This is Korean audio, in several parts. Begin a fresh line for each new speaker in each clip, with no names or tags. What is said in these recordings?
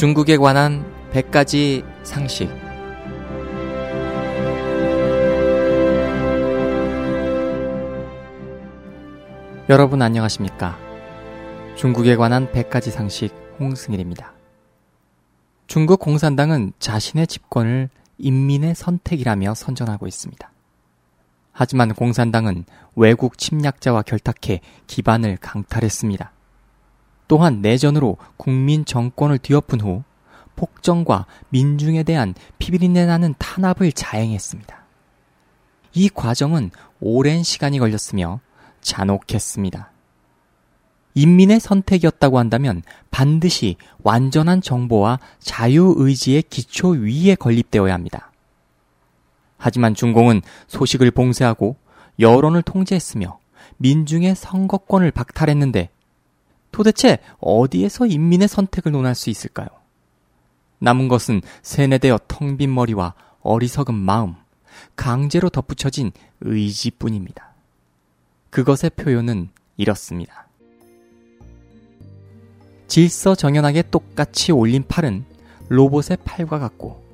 중국에 관한 100가지 상식. 여러분 안녕하십니까? 중국에 관한 100가지 상식 홍승일입니다. 중국 공산당은 자신의 집권을 인민의 선택이라며 선전하고 있습니다. 하지만 공산당은 외국 침략자와 결탁해 기반을 강탈했습니다. 또한 내전으로 국민 정권을 뒤엎은 후 폭정과 민중에 대한 피비린내 나는 탄압을 자행했습니다. 이 과정은 오랜 시간이 걸렸으며 잔혹했습니다. 인민의 선택이었다고 한다면 반드시 완전한 정보와 자유의지의 기초 위에 건립되어야 합니다. 하지만 중공은 소식을 봉쇄하고 여론을 통제했으며 민중의 선거권을 박탈했는데 도대체 어디에서 인민의 선택을 논할 수 있을까요? 남은 것은 세뇌되어 텅 빈 머리와 어리석은 마음, 강제로 덧붙여진 의지뿐입니다. 그것의 표현은 이렇습니다. 질서 정연하게 똑같이 올린 팔은 로봇의 팔과 같고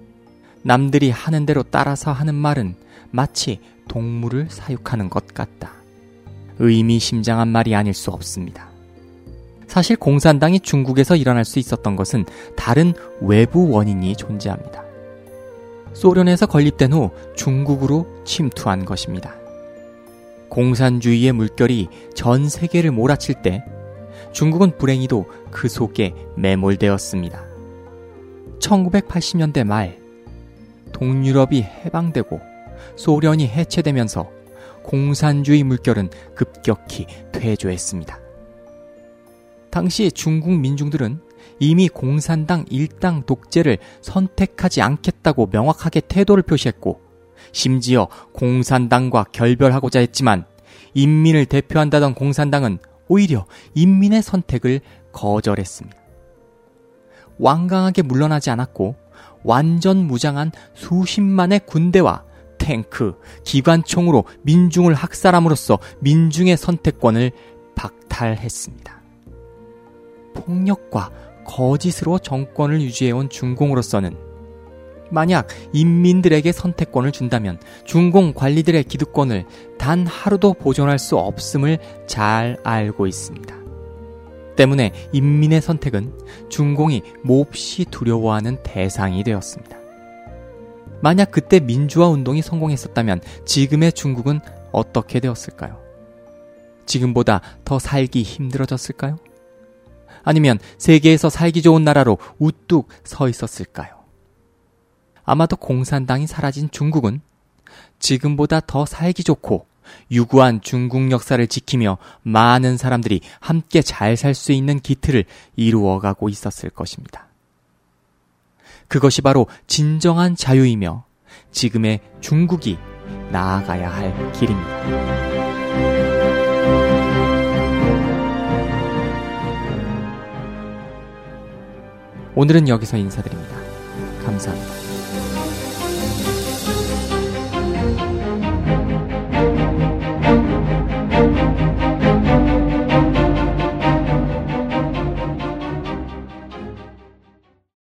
남들이 하는 대로 따라서 하는 말은 마치 동물을 사육하는 것 같다. 의미심장한 말이 아닐 수 없습니다. 사실 공산당이 중국에서 일어날 수 있었던 것은 다른 외부 원인이 존재합니다. 소련에서 건립된 후 중국으로 침투한 것입니다. 공산주의의 물결이 전 세계를 몰아칠 때 중국은 불행히도 그 속에 매몰되었습니다. 1980년대 말 동유럽이 해방되고 소련이 해체되면서 공산주의 물결은 급격히 퇴조했습니다. 당시 중국 민중들은 이미 공산당 일당 독재를 선택하지 않겠다고 명확하게 태도를 표시했고 심지어 공산당과 결별하고자 했지만 인민을 대표한다던 공산당은 오히려 인민의 선택을 거절했습니다. 완강하게 물러나지 않았고 완전 무장한 수십만의 군대와 탱크, 기관총으로 민중을 학살함으로써 민중의 선택권을 박탈했습니다. 폭력과 거짓으로 정권을 유지해온 중공으로서는 만약 인민들에게 선택권을 준다면 중공 관리들의 기득권을 단 하루도 보존할 수 없음을 잘 알고 있습니다. 때문에 인민의 선택은 중공이 몹시 두려워하는 대상이 되었습니다. 만약 그때 민주화 운동이 성공했었다면 지금의 중국은 어떻게 되었을까요? 지금보다 더 살기 힘들어졌을까요? 아니면 세계에서 살기 좋은 나라로 우뚝 서 있었을까요? 아마도 공산당이 사라진 중국은 지금보다 더 살기 좋고 유구한 중국 역사를 지키며 많은 사람들이 함께 잘 살 수 있는 기틀을 이루어가고 있었을 것입니다. 그것이 바로 진정한 자유이며 지금의 중국이 나아가야 할 길입니다. 오늘은 여기서 인사드립니다. 감사합니다.